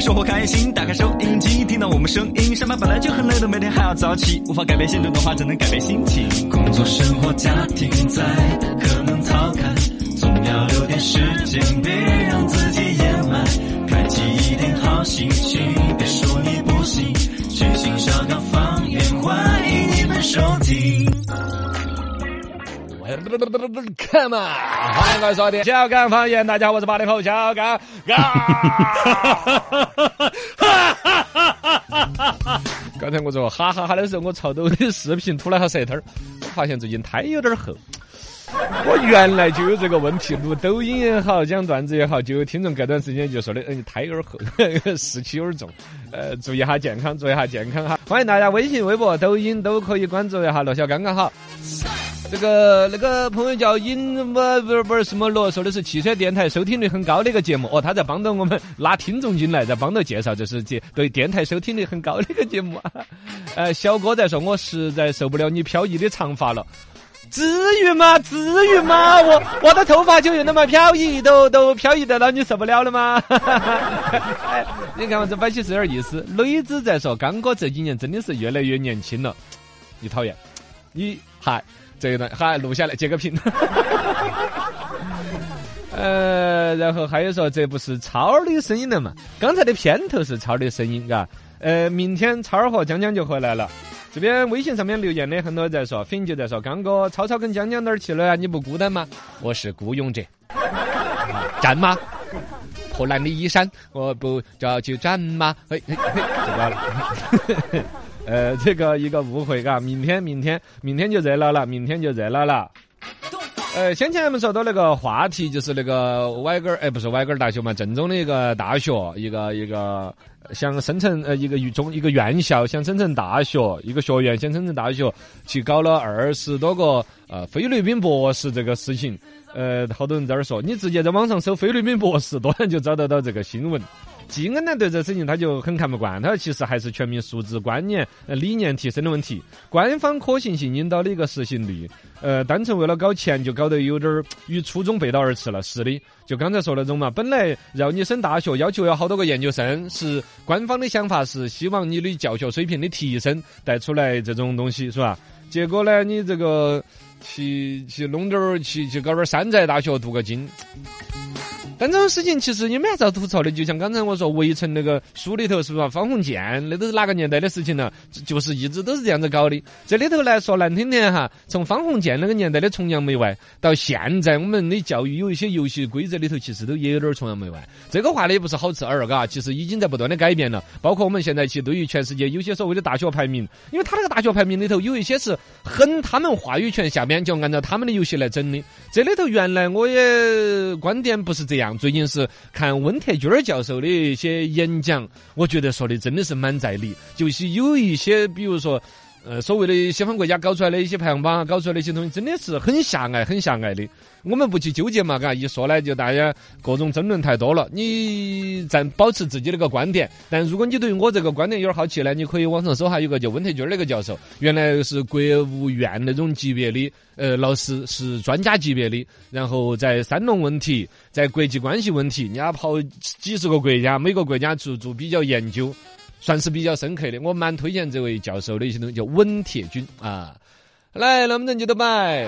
生活开心，打开收音机，听到我们声音。上班本来就很累的，每天还要早起，无法改变现状的话，只能改变心情。工作、生活、家庭在，可能逃开，总要留点时间，别让自己掩埋。开启一点好心情，别说你不行，全新小刚方言，欢迎你们收听。Come on！欢迎各位收听小刚方言，大家好，我是八零后小刚。刚才我说哈哈哈的时候，我朝抖音视频吐了下舌头，我发现最近胎有点厚。我原来就有这个问题，录抖音也好，讲段子也好，就有听众隔段时间就说的，嗯，胎有点厚，湿气有点重，呃，注意下健康，注意下健康哈。欢迎大家微信、微博、抖音都可以关注一下罗小刚刚好。这个那个朋友叫尹不不是不是什么罗，说的是汽车电台收听率很高的一个节目哦，他在帮着我们拉听众进来，在帮着介绍，这是节对电台收听率很高的一个节目。呃，小哥在说，我实在受不了你飘逸的长发了。至于吗？至于吗？我我的头发就有那么飘逸，都都飘逸得到你受不了了吗？你看我这摆起是有点意思。磊子在说，刚哥这几年真的是越来越年轻了，你讨厌？你嗨，这一段嗨录下来截个屏。呃，然后还有说，这不是超的声音了嘛？刚才的片头是超的声音，嘎。呃，明天超儿和江江就回来了。这边微信上面留言的很多人在说，粉就在说，刚哥，超超跟江江哪儿去了呀？你不孤单吗？我是孤勇者，战吗？破烂的衣衫，我不叫去战吗？嘿，嘿，嘿，知道了。呃，这个一个误会，嘎，明天，明天，明天就热闹了，明天就热闹了。呃，先前我们说到那个话题，就是那个歪根儿，哎，不是歪根儿大学嘛，正宗的一个大学，一个一个想生成呃一个中一个院校想生成大学，一个学院想生成大学，去搞了二十多个呃菲律宾博士这个事情。呃，好多人在那儿说，你直接在网上搜菲律宾博士，多然就找得到这个新闻。季恩呢对这事情他就很看不惯，他说其实还是全民素质观念、呃理念提升的问题，官方可行性引导的一个实行率，呃，单纯为了搞钱就搞得有点儿与初衷背道而驰了。是的，就刚才说那种嘛，本来让你升大学要求要好多个研究生，是官方的想法是希望你的教学水平的提升带出来这种东西是吧？结果呢，你这个去去弄点儿去去搞点山寨大学镀个金。这种事情其实也没啥子吐槽的，就像刚才我说《围城》那个书里头是吧？方鸿渐那都是哪个年代的事情了？就是一直都是这样子搞的。这里头来说难听点哈，从方鸿渐那个年代的崇洋媚外，到现在我们的教育有一些游戏规则里头，其实都也有点崇洋媚外。这个话呢也不是好刺耳，嘎，其实已经在不断的改变了。包括我们现在去对于全世界有些所谓的大学排名，因为他那个大学排名里头有一些是很他们话语权下边就按照他们的游戏来整的。这里头原来我也观点不是这样。最近是看温铁军教授的一些演讲，我觉得说的真的是蛮在理。就是有一些，比如说，呃，所谓的西方国家搞出来的一些排行榜，搞出来的一些东西，真的是很狭隘、很狭隘的。我们不去纠结嘛，嘎，一说呢，就大家各种争论太多了。你在保持自己那个观点，但如果你对于我这个观点有点好奇呢，你可以网上搜下有个叫温特军那个教授，原来是国务院那种级别的呃老师，是专家级别的，然后在三农问题、在国际关系问题，人家跑几十个国家，每个国家做做比较研究，算是比较深刻的。我蛮推荐这位教授的一些东西，叫温铁军啊。来，那么人就都摆。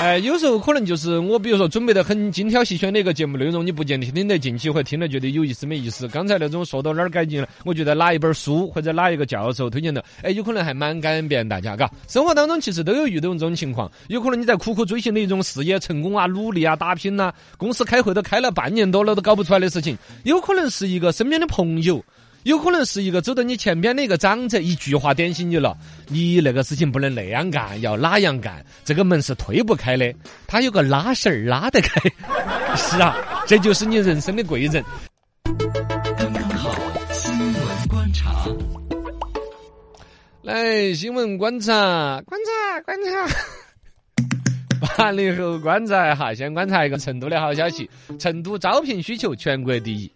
哎，有时候可能就是我，比如说准备的很精挑细选的一个节目内容，你不见得听得进去，或者听了觉得有意思没意思。刚才那种说到哪儿改进了，我觉得哪一本书或者哪一个教授推荐的，哎，有可能还蛮改变大家，嘎。生活当中其实都有遇到这种情况，有可能你在苦苦追寻的一种事业成功啊、努力啊、打拼呐、公司开会都开了半年多了都搞不出来的事情，有可能是一个身边的朋友。有可能是一个走到你前边的一个长者，一句话点醒你了。你那个事情不能那样干，要哪样干？这个门是推不开的，他有个拉绳儿拉得开。是啊，这就是你人生的贵人。刚刚好，新闻观察。来，新闻观察，观察，观察。完了以后观察哈，先观察一个成都的好消息：成都招聘需求全国第一。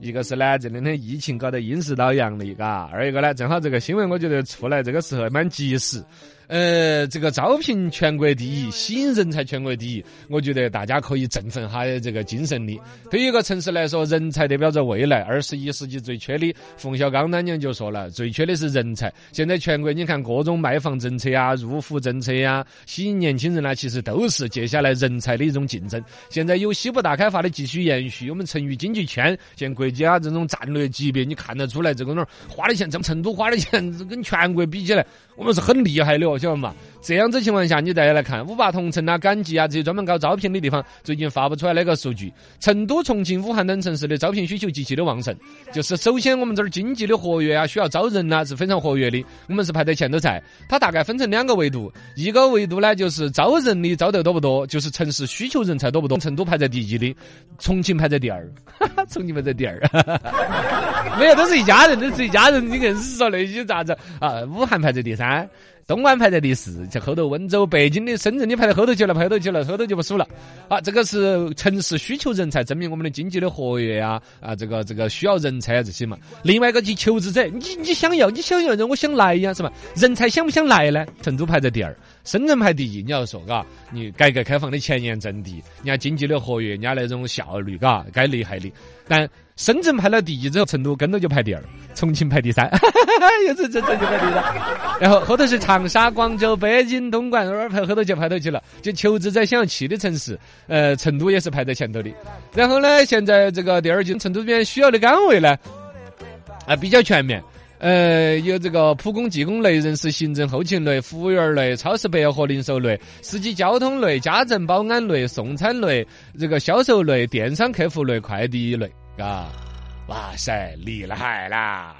一个是呢，这两天疫情搞得阴势到阳的，嘎；二一个呢，正好这个新闻我觉得出来这个时候蛮及时。呃，这个招聘全国第一，吸引人才全国第一，我觉得大家可以振奋哈这个精神力。对于一个城市来说，人才代表着未来。二十一世纪最缺的，冯小刚当年就说了，最缺的是人才。现在全国你看各种卖房政策呀、入户政策呀，吸引年轻人呢，其实都是接下来人才的一种竞争。现在有西部大开发的继续延续，我们成渝经济圈，现国家这种战略级别，你看得出来，这个哪儿花的钱，这成都花的钱跟全国比起来。我们是很厉害的哦，晓得嘛？这样子情况下，你再来看五八同城啊、赶集啊这些专门搞招聘的地方，最近发布出来那个数据，成都、重庆、武汉等城市的招聘需求极其的旺盛。就是首先我们这儿经济的活跃啊，需要招人呐，是非常活跃的。我们是排在前头在。它大概分成两个维度，一个维度呢就是招人的招得多不多，就是城市需求人才多不多。成都排在第一的，重庆排在第二，重庆排在第二。没有，都是一家人，都是一家人。你硬是说那些咋子啊？武汉排在第三。东莞排在第四，在后头温州、北京的、深圳的排在后头去了，排后头去了，后头就不数了。啊，这个是城市需求人才，证明我们的经济的活跃呀，啊，这个这个需要人才啊这些嘛。另外一个就求职者，你你想要，你想要人，我想来呀，是吧？人才想不想来呢？成都排在第二，深圳排第一。你要说，嘎，你改革开放的前沿阵地，人家经济的活跃，人家那种效率，嘎，该厉害的。但深圳排了第一之后，成都跟着就排第二，重庆排第三，又是这这就排第三。然后后头是长沙、广州、北京、东莞，二排后头就排头去了。就求职者想要去的城市，呃，成都也是排在前头的。然后呢，现在这个第二季成都这边需要的岗位呢，啊，比较全面。呃，有这个普工、技工类、人事行政、后勤类、服务员类、超市百货零售类、司机交通类、家政保安类、送餐类、这个销售类、电商客服类、快递类。啊，哇塞，厉害啦！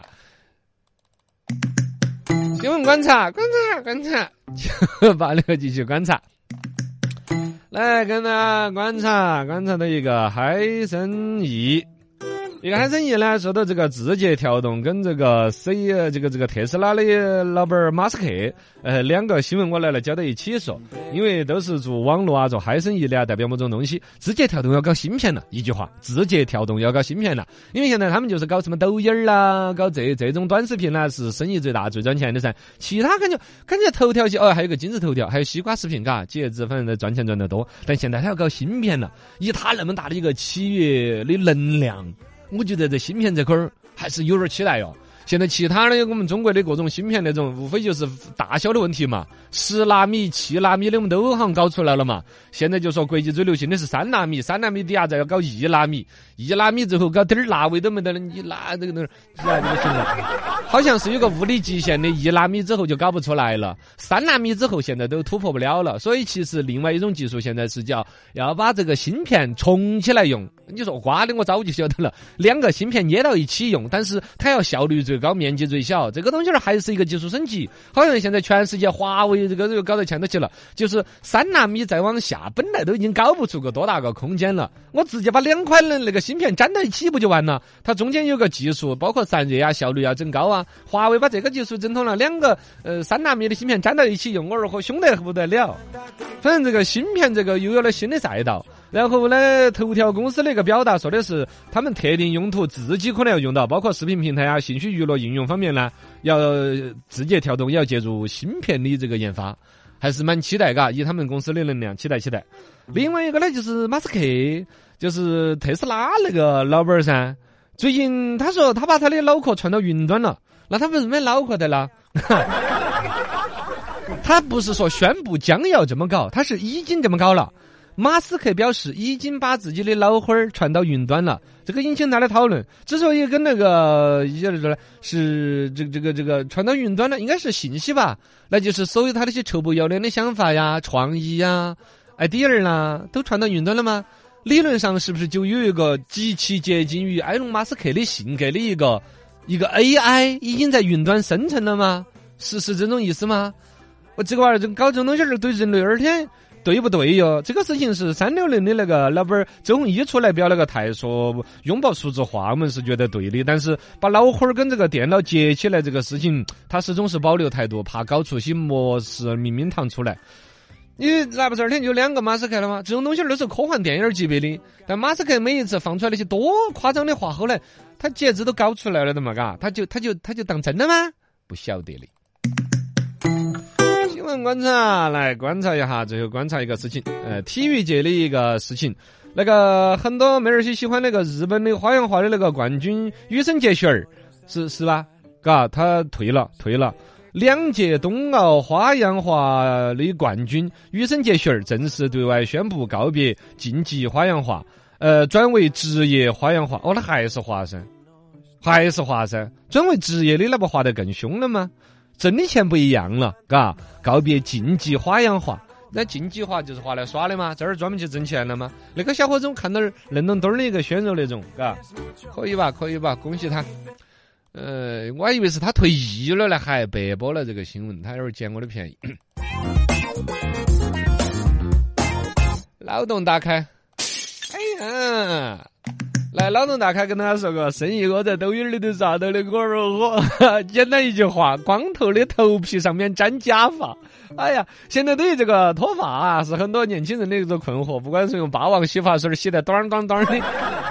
新闻观察，观察，观察，把那个继续观察。来，跟大家观察，观察到一个海参弋。一个嗨生意呢，说到这个字节跳动跟这个 C 这个这个特斯拉的老板马斯克，呃，两个新闻我来了交到一起说，因为都是做网络啊，做嗨生意的啊，代表某种东西。字节跳动要搞芯片了，一句话，字节跳动要搞芯片了，因为现在他们就是搞什么抖音儿啦，搞这这种短视频啦，是生意最大、最赚钱的噻。其他感觉感觉头条些哦，还有个今日头条，还有西瓜视频，嘎，几子反正在赚钱赚得多。但现在他要搞芯片了，以他那么大的一个企业的能量。我觉得这芯片这块儿还是有点期待哟。现在其他的我们中国的各种芯片那种，无非就是大小的问题嘛。十纳米、七纳米的我们都好像搞出来了嘛。现在就说国际最流行的是三纳米，三纳米底下再要搞一纳米，一纳米之后搞点儿纳位都没得了，你那这个东西那就行了。好像是有个物理极限的，一纳米之后就搞不出来了，三纳米之后现在都突破不了了。所以其实另外一种技术现在是叫要把这个芯片重起来用。你说瓜的我早就晓得了，两个芯片捏到一起用，但是它要效率最高，面积最小，这个东西儿还是一个技术升级。好像现在全世界华为这个又搞到前头去了，就是三纳米再往下，本来都已经搞不出个多大个空间了，我直接把两块的那个芯片粘到一起不就完了？它中间有个技术，包括散热啊、效率要整高啊。华为把这个技术整通了，两个呃三纳米的芯片粘到一起用，我二货凶得不得了。反正这个芯片这个又有了新的赛道。然后呢，头条公司那个表达说的是，他们特定用途自己可能要用到，包括视频平台啊、信息娱乐应用方面呢，要字节跳动也要介入芯片的这个研发，还是蛮期待嘎，以他们公司的能量，期待期待。另外一个呢，就是马斯克，就是特斯拉那个老板噻，最近他说他把他的脑壳传到云端了，那他为什么脑壳的呢？他不是说宣布将要这么搞，他是已经这么搞了。马斯克表示，已经把自己的脑花儿传到云端了，这个引起大家讨论。之所以跟那个一些人说呢，是这个这个这个传到云端了，应该是信息吧？那就是所有他那些臭不要脸的想法呀、创意呀、idea 啦，都传到云端了吗？理论上是不是就有一个极其接近于埃隆·马斯克的性格的一个一个 AI 已经在云端生成了吗？是是这种意思吗？这个玩意儿搞这种东西儿对人类而天。对不对哟？这个事情是三六零的那个老板周鸿祎出来表了个态，说拥抱数字化，我们是觉得对的。但是把脑花儿跟这个电脑接起来这个事情，他始终是保留态度，怕搞出些模式明明堂出来。你那不是二天就两个马斯克了吗？这种东西都是科幻电影级别的。但马斯克每一次放出来那些多夸张的话，后来他节制都搞出来了的嘛？嘎，他就他就他就当真了吗？不晓得的。新闻观察来观察一下，最后观察一个事情，呃，体育界的一个事情。那个很多妹儿些喜欢那个日本的花样滑的那个冠军羽生结弦儿，是是吧？嘎，他退了，退了。两届冬奥花样滑的冠军羽生结弦儿正式对外宣布告别竞技花样滑，呃，转为职业花样滑。哦，那还是滑噻，还是滑噻，转为职业的那不滑得更凶了吗？挣的钱不一样了，嘎，告别竞技花样滑。那竞技滑就是滑来耍的嘛，这儿专门去挣钱了嘛。那个小伙子我看到嫩墩墩的一个鲜肉那种，嘎，可以吧？可以吧？恭喜他。呃，我还以为是他退役了呢，还白播了这个新闻，他有点捡我的便宜。脑洞打开，哎呀！来，脑洞大开，跟大家说个生意。我在抖音里头刷到的，我说我简单一句话：光头的头皮上面粘假发。哎呀，现在对于这个脱发啊，是很多年轻人的一种困惑。不管是用霸王洗发水洗得短短短的，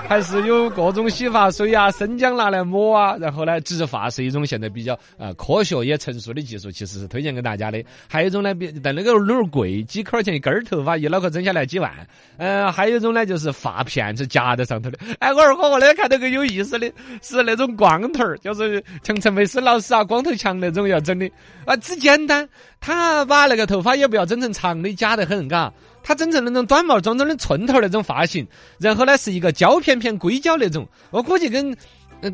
还是有各种洗发水啊、生姜拿来抹啊，然后呢，植发是一种现在比较呃科学也成熟的技术，其实是推荐给大家的。还有一种呢，比但那个那儿贵，几块钱一根头发，一脑壳整下来几万。嗯，还有一种呢，就是发片是夹在上头的。哎，我二哥我那看到个有意思的，是那种光头儿，就是像陈佩斯老师啊，光头强那种要整的啊，只简单。他把那个头发也不要整成长的，假得很，嘎。他整成那种短毛、短短的寸头那种发型，然后呢是一个胶片片硅胶那种。我估计跟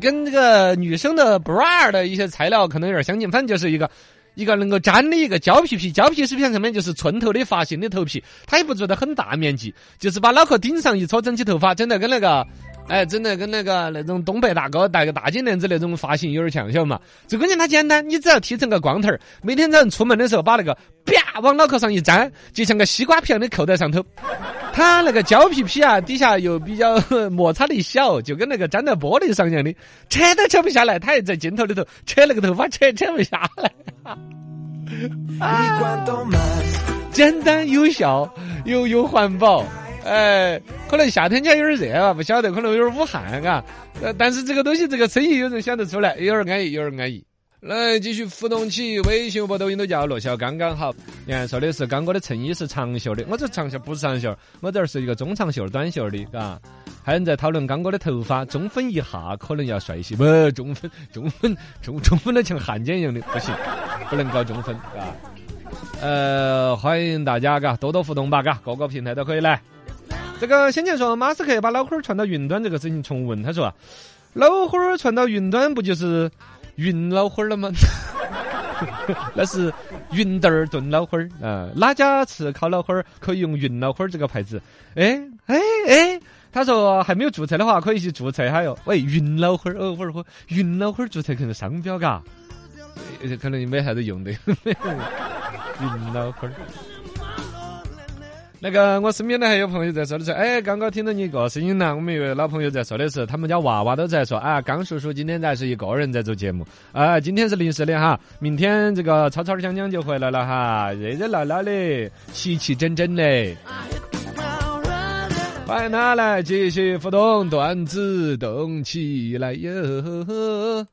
跟那个女生的 bra 的一些材料可能有点相近，反正就是一个一个能够粘的一个胶皮皮，胶皮皮上面就是寸头的发型的头皮。他也不做的很大面积，就是把脑壳顶上一撮整起头发，整得跟那个。哎，真的跟那个那种东北大哥戴个大金链子那种发型有点像，晓得嘛？最关键它简单，你只要剃成个光头儿，每天早上出门的时候把那个啪往脑壳上一粘，就像个西瓜皮样的扣在上头。它那个胶皮皮啊，底下又比较摩擦力小，就跟那个粘在玻璃上一样的，扯都扯不下来。他还在镜头里头扯那个头发，扯扯不下来。简单有效又又环保。哎，可能夏天家有点热啊，不晓得，可能有点捂汗，嘎。呃，但是这个东西，这个生意有人想得出来，有点安逸，有点安逸。来，继续互动起，微信、微博、抖音都叫罗小刚刚好。你看，说的是刚哥的衬衣是长袖的，我这长袖不是长袖，我这儿是一个中长袖、短袖的，嘎。还有人在讨论刚哥的头发中分一下可能要帅些，不，中分、中分、中中分的像汉奸一样的，不行，不能搞中分，啊。呃，欢迎大家，嘎，多多互动吧，嘎，各个平台都可以来。这个先前说马斯克把脑花儿传到云端这个事情重问，他说啊：“脑花儿传到云端不就是云脑花儿了吗？那是云豆儿炖脑花儿啊，哪家吃烤脑花儿可以用云脑花儿这个牌子？哎哎哎，他说还没有注册的话可以去注册一下哟。喂，云脑花儿哦，会儿会云脑花儿注册可能商标嘎，可能也没啥子用的，云脑花儿。”那个，我身边的还有朋友在说的是，哎，刚刚听到你一个声音呢，我们一位老朋友在说的是，他们家娃娃都在说，啊，刚叔叔今天还是一个人在做节目，啊，今天是临时的哈，明天这个超超香香就回来了哈，热热闹闹的，齐齐整整的，欢迎他来继续互动，段子动起来哟。呵呵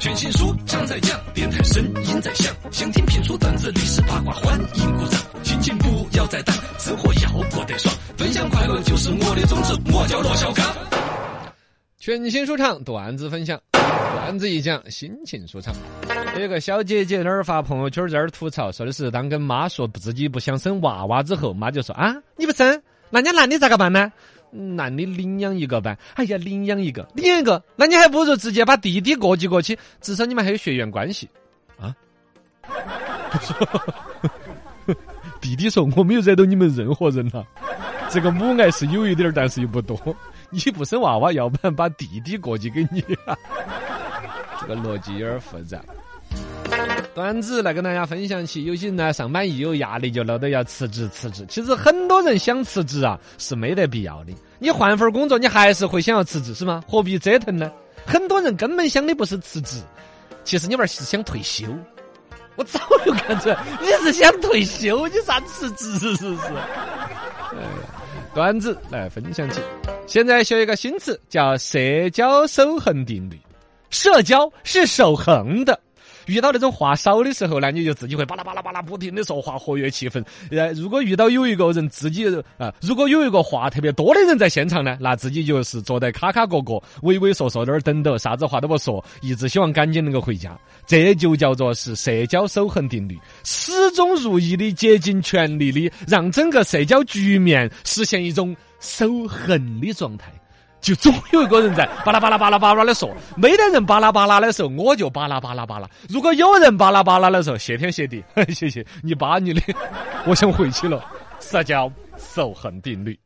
全新书唱在讲，电台声音在响，想听评书段子历史八卦，欢迎鼓掌。心情不要再淡，生活要过得爽，分享快乐就是我的宗旨。我叫罗小刚。全新书场段子分享，段子一讲，心情舒畅。有个小姐姐在那儿发朋友圈在那儿吐槽，说的是当跟妈说自己不想生娃娃之后，妈就说啊，你不生，那你男的咋个办呢？男的领养一个呗，哎呀，领养一个，领养一个，那你还不如直接把弟弟过继过去，至少你们还有血缘关系啊。弟弟说：“我没有惹到你们任何人呐，这个母爱是有一点，但是又不多。你不生娃娃，要不然把弟弟过继给你。这个逻辑有点复杂。段子来跟大家分享起，有些人呢上班一有压力就闹得要辞职辞职。其实很多人想辞职啊是没得必要的。你换份工作，你还是会想要辞职是吗？何必折腾呢？很多人根本想的不是辞职，其实你娃儿是想退休。我早就看出来你是想退休，你啥辞职是不是？哎呀段子来分享起，现在学一个新词叫社交守恒定律。社交是守恒的。遇到那种话少的时候呢，你就自己会巴拉巴拉巴拉不停的说话，活跃气氛。呃，如果遇到有一个人自己啊，如果有一个话特别多的人在现场呢，那自己就是坐在卡卡角角，畏畏缩缩那儿等到，啥子话都不说，一直希望赶紧能够回家。这就叫做是社交守恒定律，始终如一的竭尽全力的让整个社交局面实现一种守恒的状态。就总有一个人在巴拉巴拉巴拉巴拉的说，没得人巴拉巴拉的时候，我就巴拉巴拉巴拉。如果有人巴拉巴拉的时候，谢天谢地，谢谢你巴你的，我想回去了。社交守恒定律。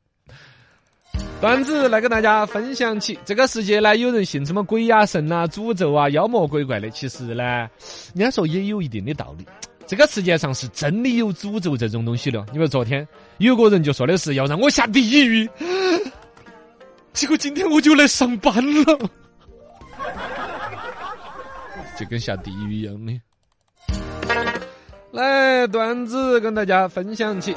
段子来跟大家分享起，这个世界呢，有人信什么鬼呀、神啊、诅咒啊、妖魔鬼怪的，其实呢，人家说也有一定的道理。这个世界上是真的有诅咒这种东西的。你比如昨天有个人就说的是要让我下地狱。结果今天我就来上班了，就跟下地狱一样的。来段子跟大家分享起，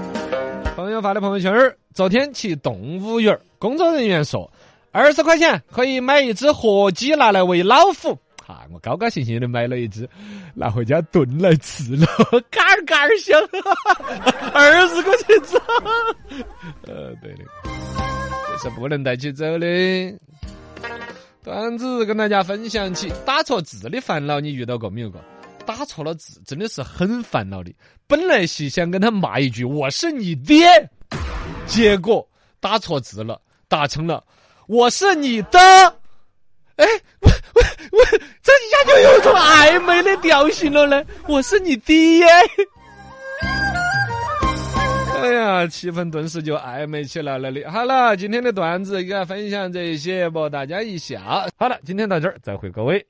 朋友发的朋友圈儿：昨天去动物园，工作人员说二十块钱可以买一只活鸡拿来喂老虎。哈，我高高兴兴的买了一只，拿回家炖来吃了，嘎儿嘎儿香，二十块钱只。呃，对的。是不能带起走的。段子跟大家分享起，打错字的烦恼，你遇到过没有过？打错了字真的是很烦恼的。本来是想跟他骂一句“我是你爹”，结果打错字了，打成了“我是你的”。哎，我我我，这一下就有种暧昧的调性了呢。我是你爹。哎呀，气氛顿时就暧昧起来了的。好了，今天的段子给大家分享这些，博大家一笑。好了，今天到这儿，再会各位。